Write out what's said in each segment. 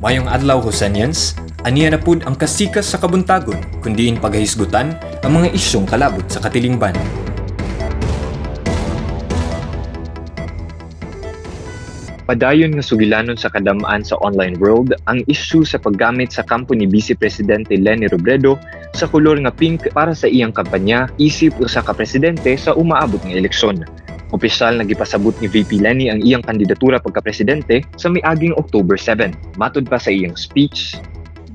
Mayong adlaw Hosanians, aniya na pud ang kasikas sa kabuntagon kundiin paghisgutan ang mga isyong kalabot sa katilingban. Padayon nga sugilanon sa kadamaan sa online world ang issue sa paggamit sa kampo ni Vice Presidente Leni Robredo sa kulor nga pink para sa iyang kampanya isip usa ka presidente sa umaabot nga eleksyon. Opisyal na gipasabot ni VP Lenny ang iyang kandidatura pagka-presidente sa miaging October 7. Matod pa sa iyang speech,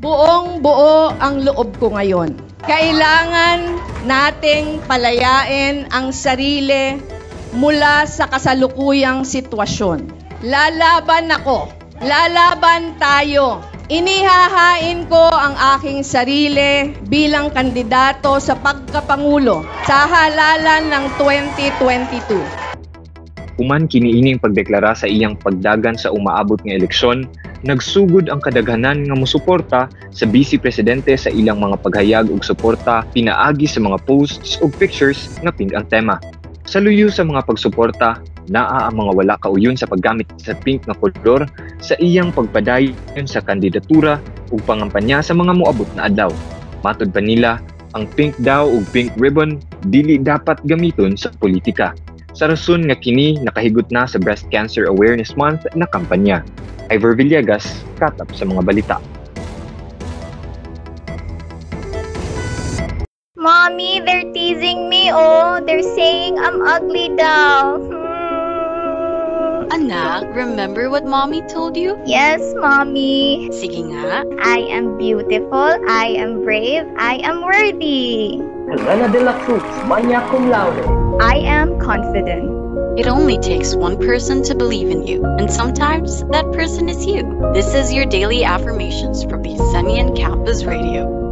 Buong buo ang loob ko ngayon. Kailangan nating palayain ang sarili mula sa kasalukuyang sitwasyon. Lalaban ako. Lalaban tayo. Inihahain ko ang aking sarili bilang kandidato sa pagkapangulo sa halalan ng 2022. Human kiniining pagdeklara sa iyang pagdagan sa umaabot nga eleksyon, nagsugod ang kadaghanan nga mosuporta sa Vice Presidente sa ilang mga paghayag ug suporta pinaagi sa mga posts ug pictures nga pink ang tema. Sa luyo sa mga pagsuporta, naa ang mga wala kauyon sa paggamit sa pink nga kolor sa iyang pagpadayon sa kandidatura ug pangampanya sa mga moabot na adlaw. Matod pa nila, ang pink daw ug pink ribbon dili dapat gamiton sa politika. Sa rason nga kini nakahigot na sa Breast Cancer Awareness Month na kampanya. Ivor Villegas, katap sa mga balita. Mommy, they're teasing me, oh. They're saying I'm ugly daw. Hmm. Anak, remember what mommy told you? Yes, Mommy. Sige nga. I am beautiful, I am brave, I am worthy. Helena de la Cruz, magna cum laude. I am confident. It only takes one person to believe in you, and sometimes that person is you. This is your daily affirmations from the Semian Campus Radio.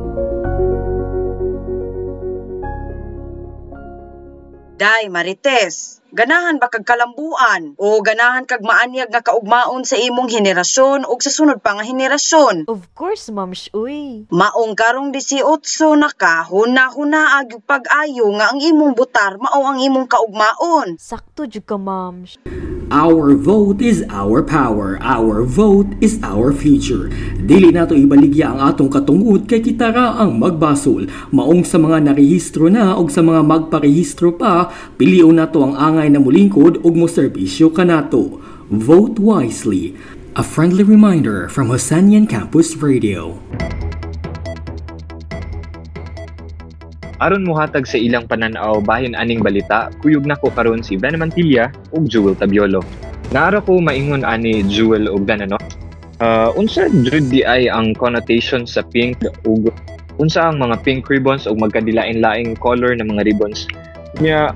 Day, Marites, ganahan ba kag kalambuan o ganahan kag maanyag nga kaugmaon sa imong henerasyon ug sa sunod pa nga henerasyon? Of course, Ma'am Uy. Maong karong 18 na ka, huna-huna ag pag-ayo nga ang imong butar mao ang imong kaugmaon. Sakto jud ka, Ma'am. Our vote is our power. Our vote is our future. Dili nato ibaligya ang atong katungod kay kita ra ang magbasol. Maong sa mga narehistro na ug sa mga magparehistro pa, pilion nato ang angay na mulingkod ug mo serbisyo kanato. Vote wisely. A friendly reminder from Hosanian Campus Radio. Aron muhatag sa ilang pananaw bahin aning balita, kuyog nako karon si Ben Mantilla ug Jewel Tabiolo. Naara ko maingon ani Jewel ug Ben ano? Uh, unsa jud di ay ang connotation sa pink ug unsa ang mga pink ribbons ug magkadilain-laing color ng mga ribbons nya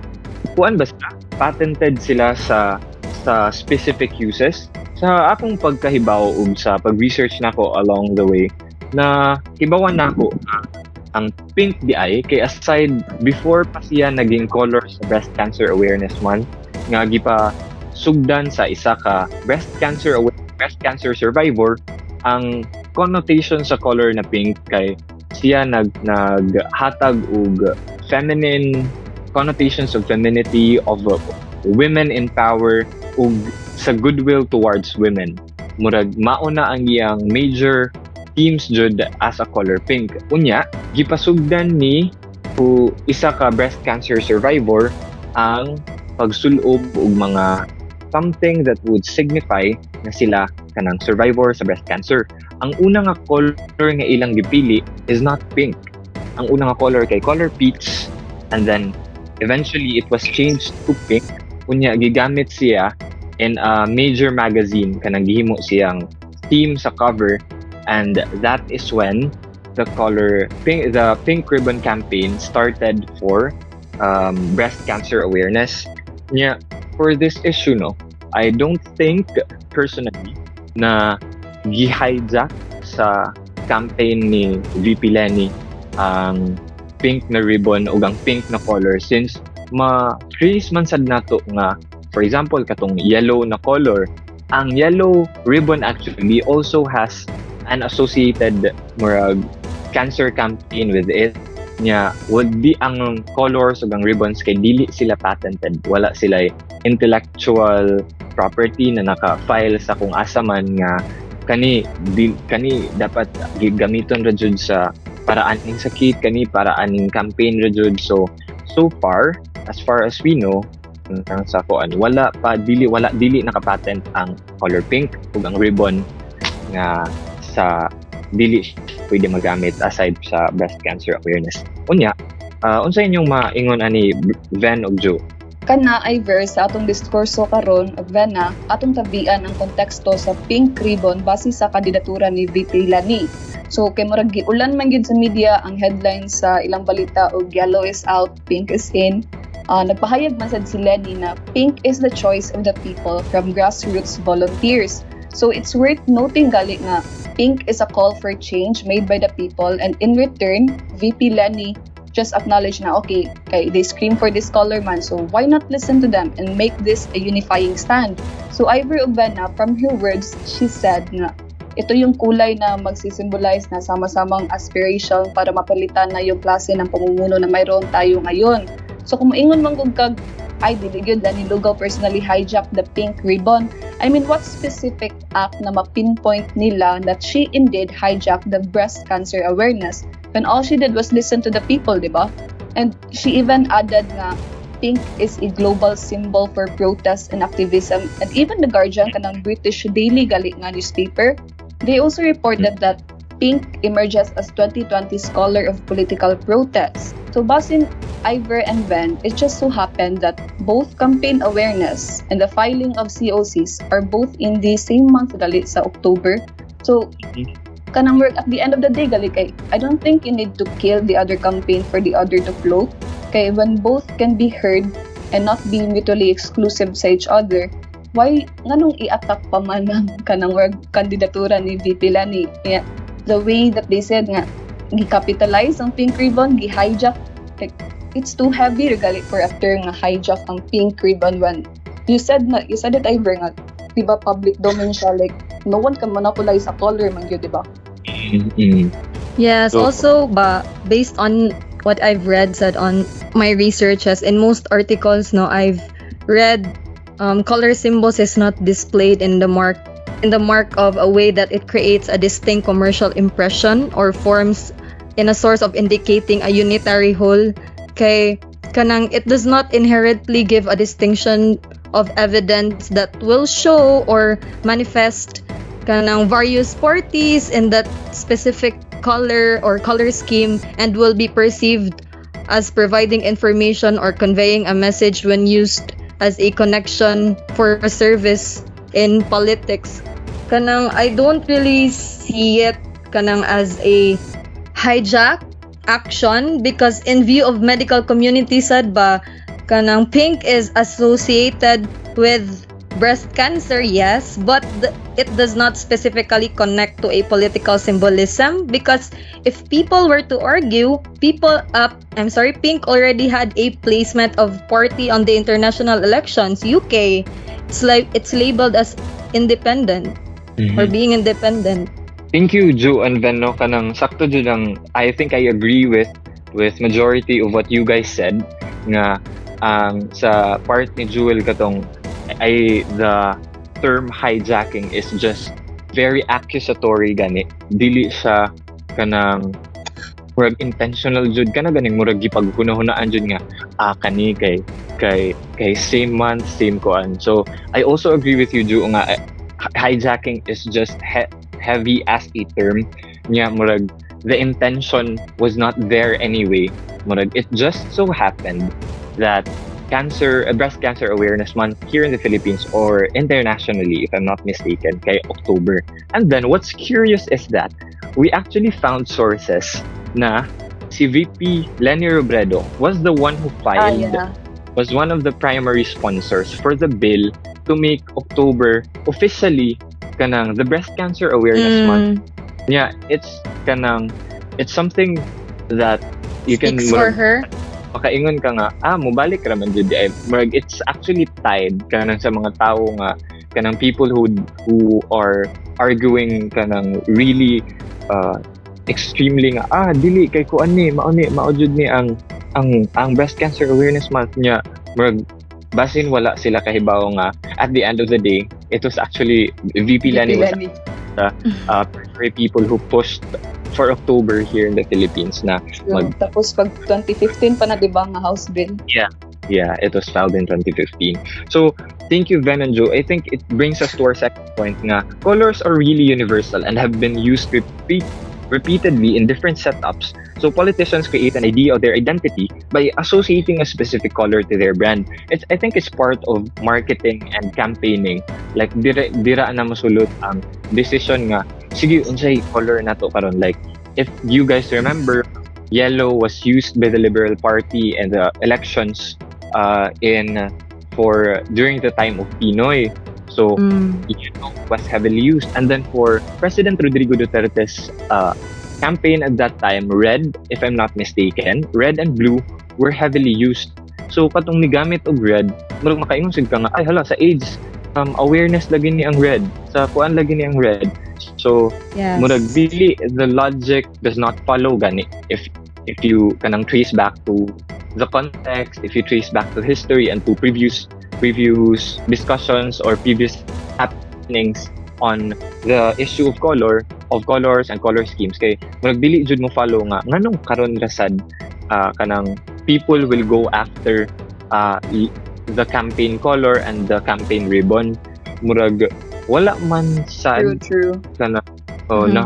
kuan basta patented sila sa sa specific uses sa akong pagkahibaw ug sa pag-research nako along the way na hibawan nako ang pink di ay kay aside before pa siya naging color sa breast cancer awareness month nga gipa sugdan sa isa ka breast cancer breast cancer survivor ang connotation sa color na pink kay siya nag naghatag og feminine connotations of femininity of women in power ug sa goodwill towards women. Murag mauna ang iyang major themes jud as a color pink. Unya, gipasugdan ni o isa ka breast cancer survivor ang pagsulob og mga something that would signify na sila kanang survivor sa breast cancer. Ang una nga color nga ilang gipili is not pink. Ang una nga color kay color peach and then eventually it was changed to pink. Unya gigamit siya in a major magazine kanang gihimo siyang theme sa cover and that is when the color pink the pink ribbon campaign started for um, breast cancer awareness. Yeah for this issue no. I don't think personally na gi-hijack sa campaign ni VP Lenny ang pink na ribbon o ang pink na color since ma-trace man sad nato nga for example katong yellow na color. Ang yellow ribbon actually also has an associated murag cancer campaign with it nya would be ang colors ug ang ribbons kay dili sila patented. Wala sila intellectual property na naka-file sa kung asa man nga kani di, kani dapat gamiton ra jud sa para aning sakit kani para aning campaign ra jud. So so far as far as we know ang sa kuan wala pa dili wala dili nakapatent ang color pink ug ang ribbon nga sa dili pwede magamit aside sa breast cancer awareness unya uh, unsa inyong maingon ani Van ug Joe kana ay verse sa atong diskurso karon ug Vena atong tabian ang konteksto sa pink ribbon base sa kandidatura ni VP Lani So kay murag giulan man gid sa media ang headlines sa ilang balita og yellow is out, pink is in. Uh, nagpahayag man sad si Lenny na pink is the choice of the people from grassroots volunteers. So it's worth noting gali nga pink is a call for change made by the people and in return VP Lenny just acknowledge na okay, kay they scream for this color man so why not listen to them and make this a unifying stand. So Ivor Ubena from her words she said na ito yung kulay na magsisimbolize na sama-samang aspiration para mapalitan na yung klase ng pamumuno na mayroon tayo ngayon. So kung maingon man kung kag ay dili gyud ni Lugaw personally hijack the pink ribbon. I mean, what specific act na ma-pinpoint nila that she indeed hijacked the breast cancer awareness when all she did was listen to the people, di ba? And she even added nga pink is a global symbol for protest and activism. And even the Guardian, kanang British daily gali nga newspaper, They also reported that Pink emerges as 2020 scholar of political protest. So Basin, Ivor, and Ben, it just so happened that both campaign awareness and the filing of COCs are both in the same month gali sa October. So kanang work at the end of the day gali kay I don't think you need to kill the other campaign for the other to float. Kay when both can be heard and not be mutually exclusive sa each other, why nganong i-attack pa man ang kanang work kandidatura ni VP Lani yeah, the way that they said nga gi-capitalize ang pink ribbon gi-hijack. Like it's too heavy regali for a term nga hijack ang pink ribbon. When you said na you said it Ivor nga di ba public domain siya like no one can monopolize a color man gyud di ba? Mm-hmm. yes so, also ba based on what I've read said on my researches in most articles no I've read um, color symbols is not displayed in the mark in the mark of a way that it creates a distinct commercial impression or forms in a source of indicating a unitary whole. Kay kanang it does not inherently give a distinction of evidence that will show or manifest kanang various parties in that specific color or color scheme and will be perceived as providing information or conveying a message when used as a connection for a service in politics. Kanang I don't really see it kanang as a hijack action because in view of medical community said ba kanang pink is associated with breast cancer, yes, but th- it does not specifically connect to a political symbolism because if people were to argue, people up, I'm sorry, Pink already had a placement of party on the international elections, UK. It's like it's labeled as independent mm-hmm. or being independent. Thank you, Joe and Venno. Kanang sakto lang. I think I agree with with majority of what you guys said nga ang um, sa part ni Jewel katong ay the term hijacking is just very accusatory gani dili siya kanang murag intentional jud kana ganing murag gipaghunahunaan jud nga ah kani kay kay kay same month same koan so i also agree with you Ju nga eh, hijacking is just he- heavy as a term. Nya murag the intention was not there anyway. Murag it just so happened that cancer breast cancer awareness month here in the Philippines or internationally if I'm not mistaken kay October. And then what's curious is that we actually found sources na si VP Lenny Robredo was the one who filed ah, yeah. was one of the primary sponsors for the bill to make October officially kanang the breast cancer awareness mm. month. Yeah, it's kanang it's something that you Speaks can for her makaingon ka nga ah mobalik ra man jud ay murag it's actually tied kanang sa mga tao nga kanang people who who are arguing kanang really uh, extremely nga ah dili kay ko ani mao ni mao jud ni ang ang ang breast cancer awareness month niya murag basin wala sila kahibaw nga at the end of the day it was actually VP, VP Lenny was the uh, primary people who pushed for October here in the Philippines na mag Tapos pag 2015 pa na, di ba, nga House Bill? Yeah. Yeah, it was filed in 2015. So, thank you, Ven and Joe. I think it brings us to our second point nga, colors are really universal and have been used repeat, repeatedly in different setups. So, politicians create an idea of their identity by associating a specific color to their brand. It's, I think it's part of marketing and campaigning. Like, dira, dira na masulot ang decision nga, sige, unsay color na to karon Like, if you guys remember, yellow was used by the Liberal Party in the elections uh, in for during the time of Pinoy. So yellow was heavily used, and then for President Rodrigo Duterte's uh, campaign at that time, red, if I'm not mistaken, red and blue were heavily used. So katong nigamit og red, murag makaingon ka nga ay hala sa AIDS um, awareness lagi ni ang red sa kuan lagi ni ang red. So Yes. murag dili the logic does not follow gani if if you kanang trace back to the context if you trace back to history and to previous previous discussions or previous happenings on the issue of color of colors and color schemes. Kay murag dili jud mo follow nga nganong karon rasad ah, kanang people will go after uh, the campaign color and the campaign ribbon. Murag wala man sa True, true. kana oh Mhm. na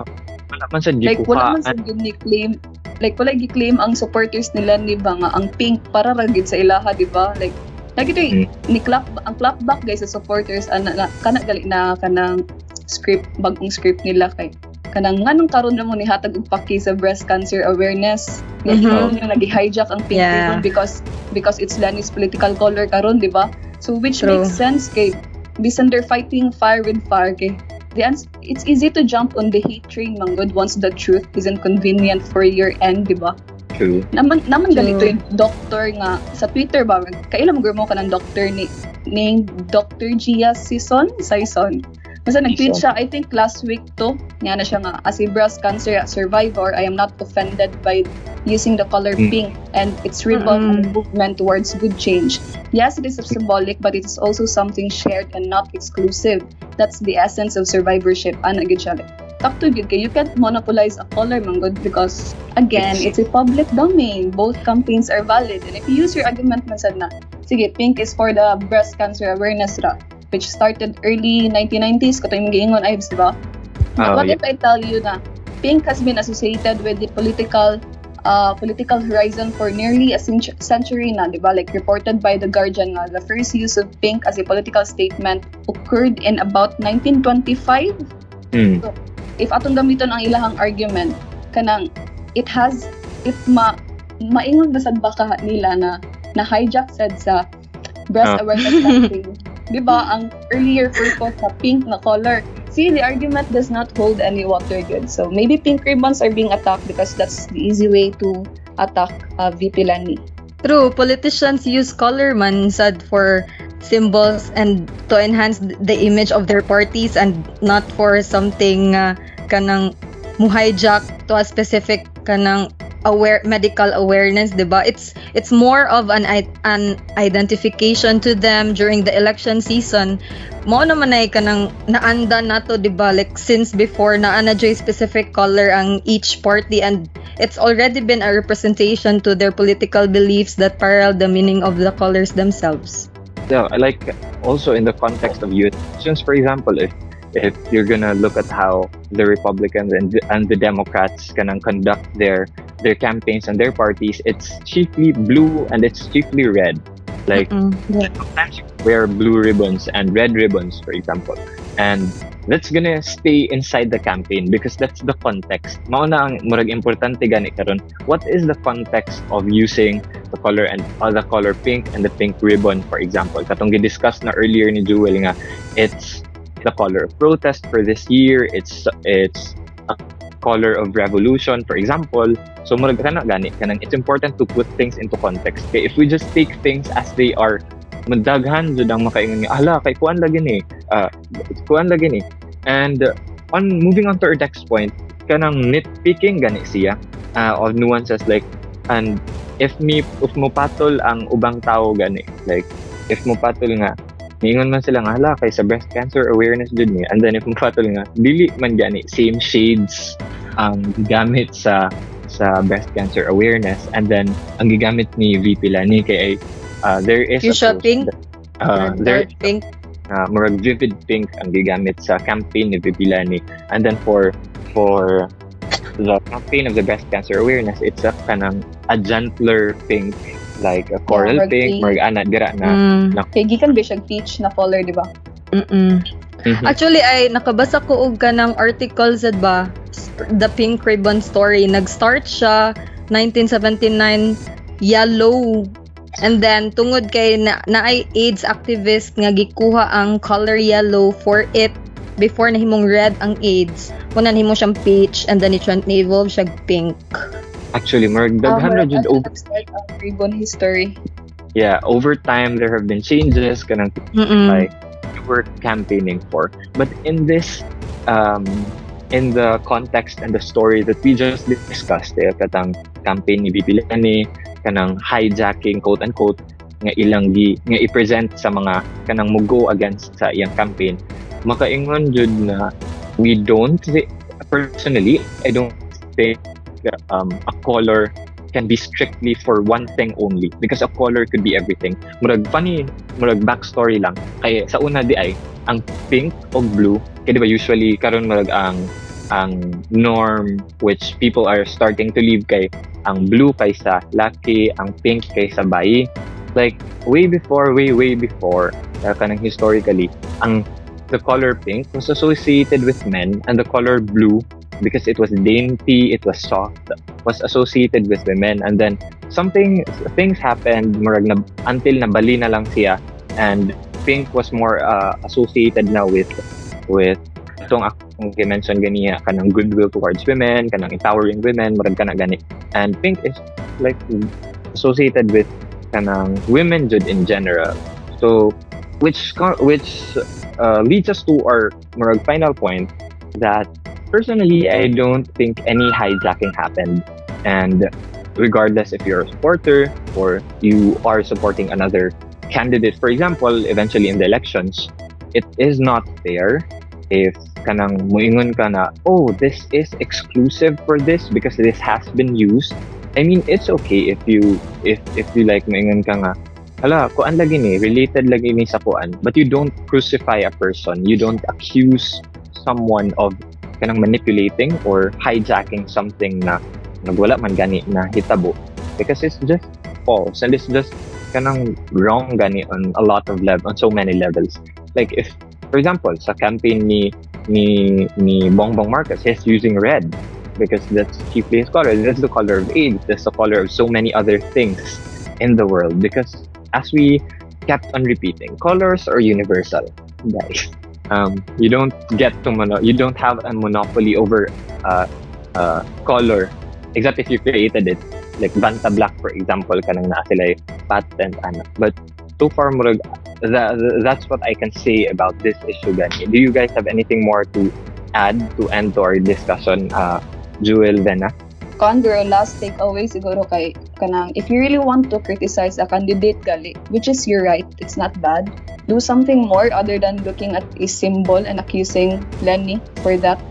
wala man sa Like, wala man sa ni-claim like wala gi-claim ang supporters nila ni ba nga? Ang pink para ra gid sa ilaha di ba? Like like ito Mm. ni clap ang clapback guys sa supporters ana na, kana gali na kanang script bagong script nila kay kanang nganong karon na mo ni hatag og paki sa breast cancer awareness nga Mhm. mm nga nagi-hijack ang pink Yeah. because because it's Lani's political color karon di ba so which True. makes sense kay bisan they're fighting fire with fire kay the ans- it's easy to jump on the hate train manggod once the truth isn't convenient for your end di ba true naman naman True. ganito yung doctor nga sa Twitter ba kailan mo mo ka ng doctor ni ni Dr. Gia Sison Sison Basta nag-tweet siya, I think last week to, nga na siya nga, as a breast cancer survivor, I am not offended by using the color Mm. pink and its ribbon and movement towards good change. Yes, it is symbolic, but it is also something shared and not exclusive. That's the essence of survivorship. Ana gid siya. To You can't monopolize a color, manggod, because again, it's a public domain. Both campaigns are valid. And if you use your argument man sad na, sige, pink is for the breast cancer awareness ra, which started early 1990s, kato yung giingon Ives, di ba? Oh, what yeah. if I tell you na pink has been associated with the political uh, political horizon for nearly a century na, di ba? Like reported by The Guardian nga, the first use of pink as a political statement occurred in about 1925 Mm. If atong gamiton ang ilahang argument kanang it has if ma maingon basad ba ka nila na na hijack sad sa breast Ah. awareness campaign? Di ba ang earlier purpose sa pink na color. See the argument does not hold any water good. So maybe pink ribbons are being attacked because that's the easy way to attack uh, VP Lani. True, politicians use color man sad for symbols and to enhance the image of their parties and not for something uh, kanang muhijack to a specific kanang aware medical awareness, 'di ba? It's it's more of an an identification to them during the election season. Mo naman ay kanang naanda nato 'di ba? Like since before na ana specific color ang each party and it's already been a representation to their political beliefs that parallel the meaning of the colors themselves. Yeah, I like also in the context of youth. Since, for example, if if you're gonna look at how the Republicans and the, and the Democrats can conduct their their campaigns and their parties, it's chiefly blue and it's chiefly red. Like yeah. sometimes you wear blue ribbons and red ribbons, for example, and that's gonna stay inside the campaign because that's the context. Mao na ang murag importante gani karon. What is the context of using the color and uh, the color pink and the pink ribbon, for example? Katong gi-discuss na earlier ni Jewel nga, it's the color of protest for this year. It's it's a color of revolution, for example. So kana it's important to put things into context. Kay if we just take things as they are, madaghan jud makaingon nga ala kay kuan lagi ni. Uh, kuan lagi ni. And uh, on moving on to our next point, kanang nitpicking gani siya uh, of nuances like and if mi if mo patol ang ubang tao gani like if mo patol nga Ningon man sila nga, hala, kay sa breast cancer awareness dun niya. And then if mafatol nga, dili man gani, same shades ang gamit sa sa breast cancer awareness. And then, ang gigamit ni VP Lani kay uh, there is Fuchsia post pink? uh, there pink? uh, murag vivid pink ang gigamit sa campaign ni VP Lani. And then for for the campaign of the breast cancer awareness, it's a kanang a gentler pink like a coral murag pink, pink. murag ana dira na. Mm. na Kay gikan ba siyang peach na color, di ba? Mm-mm. Mhm. Actually, ay nakabasa ko og kanang article sad ba? The Pink Ribbon Story. Nag-start siya 1979 yellow. And then tungod kay na, naay AIDS activist nga gikuha ang color yellow for it before nahimong red ang AIDS. Kuna nahimo siyang peach and then i-evolve siya pink. Actually, murag Ah, daghan na jud over ribbon history. yeah, over time there have been changes kanang Mm-mm. like were campaigning for. But in this um in the context and the story that we just discussed, eh, katang campaign ni VP Lani, kanang hijacking quote unquote nga ilang gi nga i-present sa mga kanang mugo against sa iyang campaign makaingon jud na we don't personally I don't think um, a color can be strictly for one thing only. Because a color could be everything. Murag funny murag backstory lang. Kay sa una di ay ang pink o blue kay di ba usually karon murag ang ang norm which people are starting to leave kay ang blue kaysa laki ang pink kaysa bayi. Like way before way way before uh, kanang historically ang the color pink was associated with men and the color blue because it was dainty it was soft was associated with women. And then something things happened murag na, until nabali na lang siya. And pink was more uh, associated now with with itong akong mention ganiya kanang goodwill towards women kanang empowering women murag kana gani. And pink is like associated with kanang women jud in general. So which which uh, leads us to our final point that personally I don't think any hijacking happened. And regardless if you're a supporter or you are supporting another candidate for example eventually in the elections it is not fair if kanang muingon ka na oh this is exclusive for this because this has been used. I mean it's okay if you if if you like muingon ka nga hala kuan lagi ni related lagi ni sa kuan but you don't crucify a person. You don't accuse someone of kanang manipulating or hijacking something na nagwala man gani na hitabo. Eh, because it's just oh, false and it's just kanang wrong gani on a lot of level on so many levels. Like if for example sa campaign ni ni ni Bongbong Marcos he's using red because that's chiefly his color. That's the color of AIDS that's the color of so many other things in the world because as we kept on repeating colors are universal guys um, you don't get to mono- you don't have a monopoly over uh, uh, color. Except if you created it like Banta Black for example kanang naa sila patent ana but so far murag that, that's what I can say about this issue gani. Do you guys have anything more to add to end to our discussion uh, Jewel Vena Girl, last takeaway siguro kay kanang if you really want to criticize a candidate gali, which is your right, it's not bad. Do something more other than looking at a symbol and accusing Lenny for that.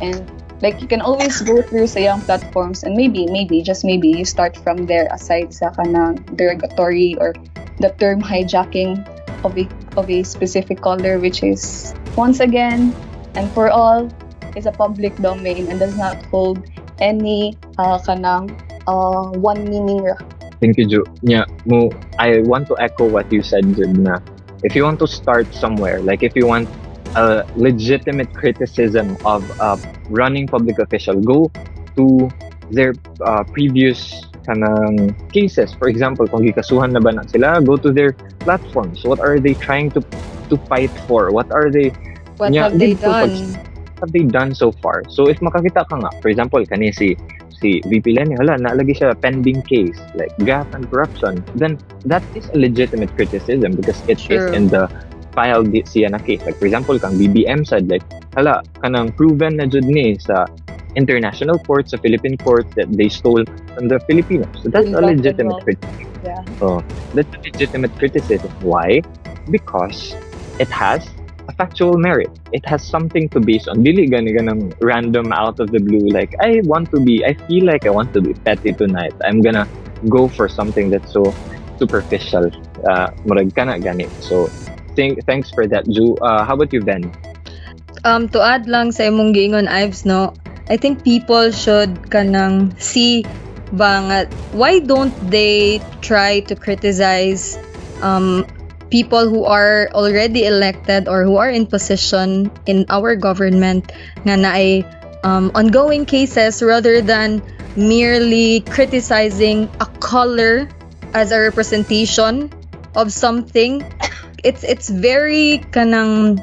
And like you can always go through sa young platforms and maybe maybe just maybe you start from there aside sa kanang derogatory or the term hijacking of a of a specific color which is once again and for all is a public domain and does not hold any uh, kanang uh, one meaning ra. Thank you, Ju. Yeah, mo, I want to echo what you said, Jud, na if you want to start somewhere, like if you want a legitimate criticism of a running public official, go to their uh, previous kanang cases. For example, kung gikasuhan na ba na sila, go to their platforms. What are they trying to to fight for? What are they What Yeah, have they dito pag- done? Have they done so far? So if makakita ka nga, for example, kani si si VP Lenny, hala, naalagi siya pending case, like graft and corruption, then that is a legitimate criticism because it is True. in the file di siya na case. Like for example, kang BBM said, like, hala, kanang proven na jud ni sa international courts, sa Philippine courts that they stole from the Filipinos. So that's a Ill-gotten legitimate criticism. Yeah. So that's a legitimate criticism. Why? Because it has a factual merit. It has something to base on. Dili gani ganang random out of the blue like I want to be I feel like I want to be petty tonight. I'm gonna go for something that's so superficial. Uh murag gani. So thank, thanks for that, Ju. Uh, how about you, Ben? Um, to add lang sa imong giingon, Ives, no, I think people should kanang see ba nga, why don't they try to criticize um, people who are already elected or who are in position in our government nga na ay um, ongoing cases rather than merely criticizing a color as a representation of something. It's it's very kanang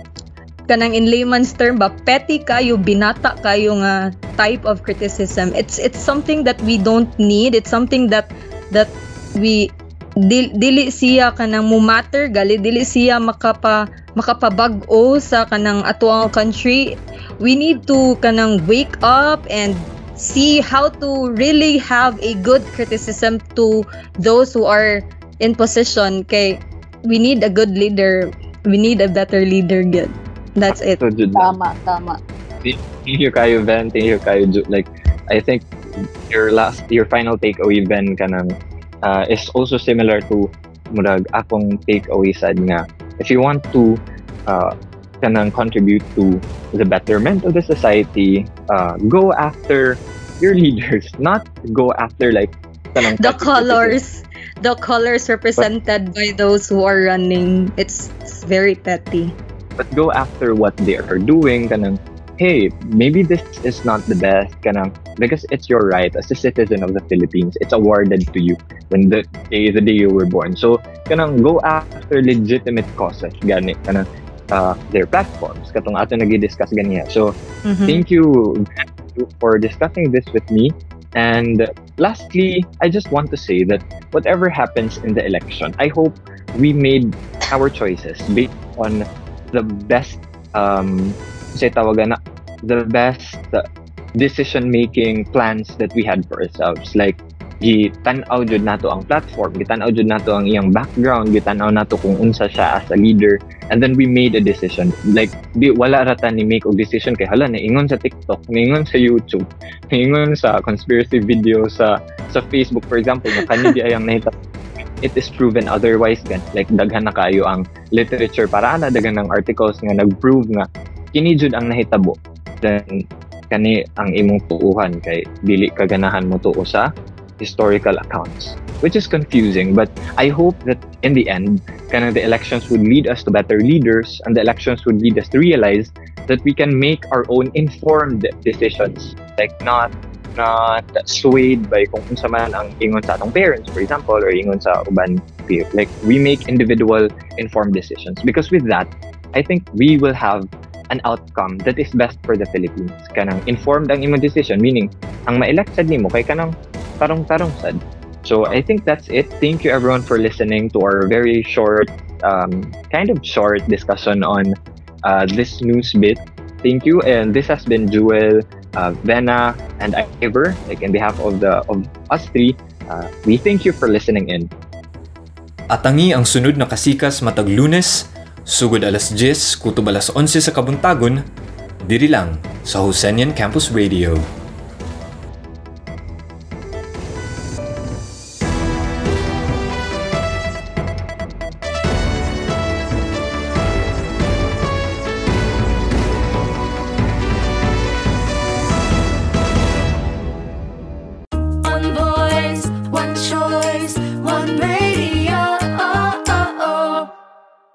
kanang in layman's term ba petty kayo binata kayo nga type of criticism. It's it's something that we don't need. It's something that that we dili, dili siya kanang mo matter gali dili siya makapa makapabag-o sa kanang atuang country we need to kanang wake up and see how to really have a good criticism to those who are in position kay we need a good leader. We need a better leader, good. That's it. Tama, tama. Thank you kayo, Ben. Thank you kayo, Ju. Like, I think your last, your final takeaway, Ben, kanang, uh, is also similar to murag akong takeaway sad nga. If you want to uh, kanang contribute to the betterment of the society, uh, go after your leaders, not go after like kanang the colors the colors represented by those who are running. It's, it's very petty. But go after what they are doing, kanang, hey, maybe this is not the best, kanang, because it's your right as a citizen of the Philippines. It's awarded to you when the day the day you were born. So, kanang go after legitimate causes, gani, kanang, uh, their platforms. Katong ato nag-discuss ganiya. So, mm-hmm. thank you for discussing this with me. And lastly, I just want to say that whatever happens in the election, I hope we made our choices based on the best, um, say tawagan na, the best decision making plans that we had for ourselves. Like, gitanaw jud nato ang platform gitanaw jud nato ang iyang background gitanaw nato kung unsa siya as a leader and then we made a decision. Like di wala rata ni make og decision kay hala naingon sa TikTok naingon sa YouTube naingon sa conspiracy video sa sa Facebook for example na kani di ayang nahita. It is proven otherwise gan. Like daghan na kayo ang literature para na daghan ng articles nga nag-prove nga kini jud ang nahitabo then kani ang imong tuuhan kay dili kaganahan mo tuo sa historical accounts, which is confusing. But I hope that in the end, kind of the elections would lead us to better leaders, and the elections would lead us to realize that we can make our own informed decisions, like not not swayed by kung unsa man ang ingon sa atong parents, for example, or ingon sa uban peer. Like we make individual informed decisions. Because with that, I think we will have an outcome that is best for the Philippines. Kanang informed ang imong decision, meaning ang ma-elect sad nimo kay kanang tarong-tarong sad. So I think that's it. Thank you everyone for listening to our very short, um, kind of short discussion on uh, this news bit. Thank you, and this has been Jewel, uh, Vena, and Ivor. Like in behalf of the of us three, uh, we thank you for listening in. Atangi ang sunod na kasikas matag lunes, sugod alas 10, kutob alas 11 sa kabuntagon, diri lang sa Hosenian Campus Radio.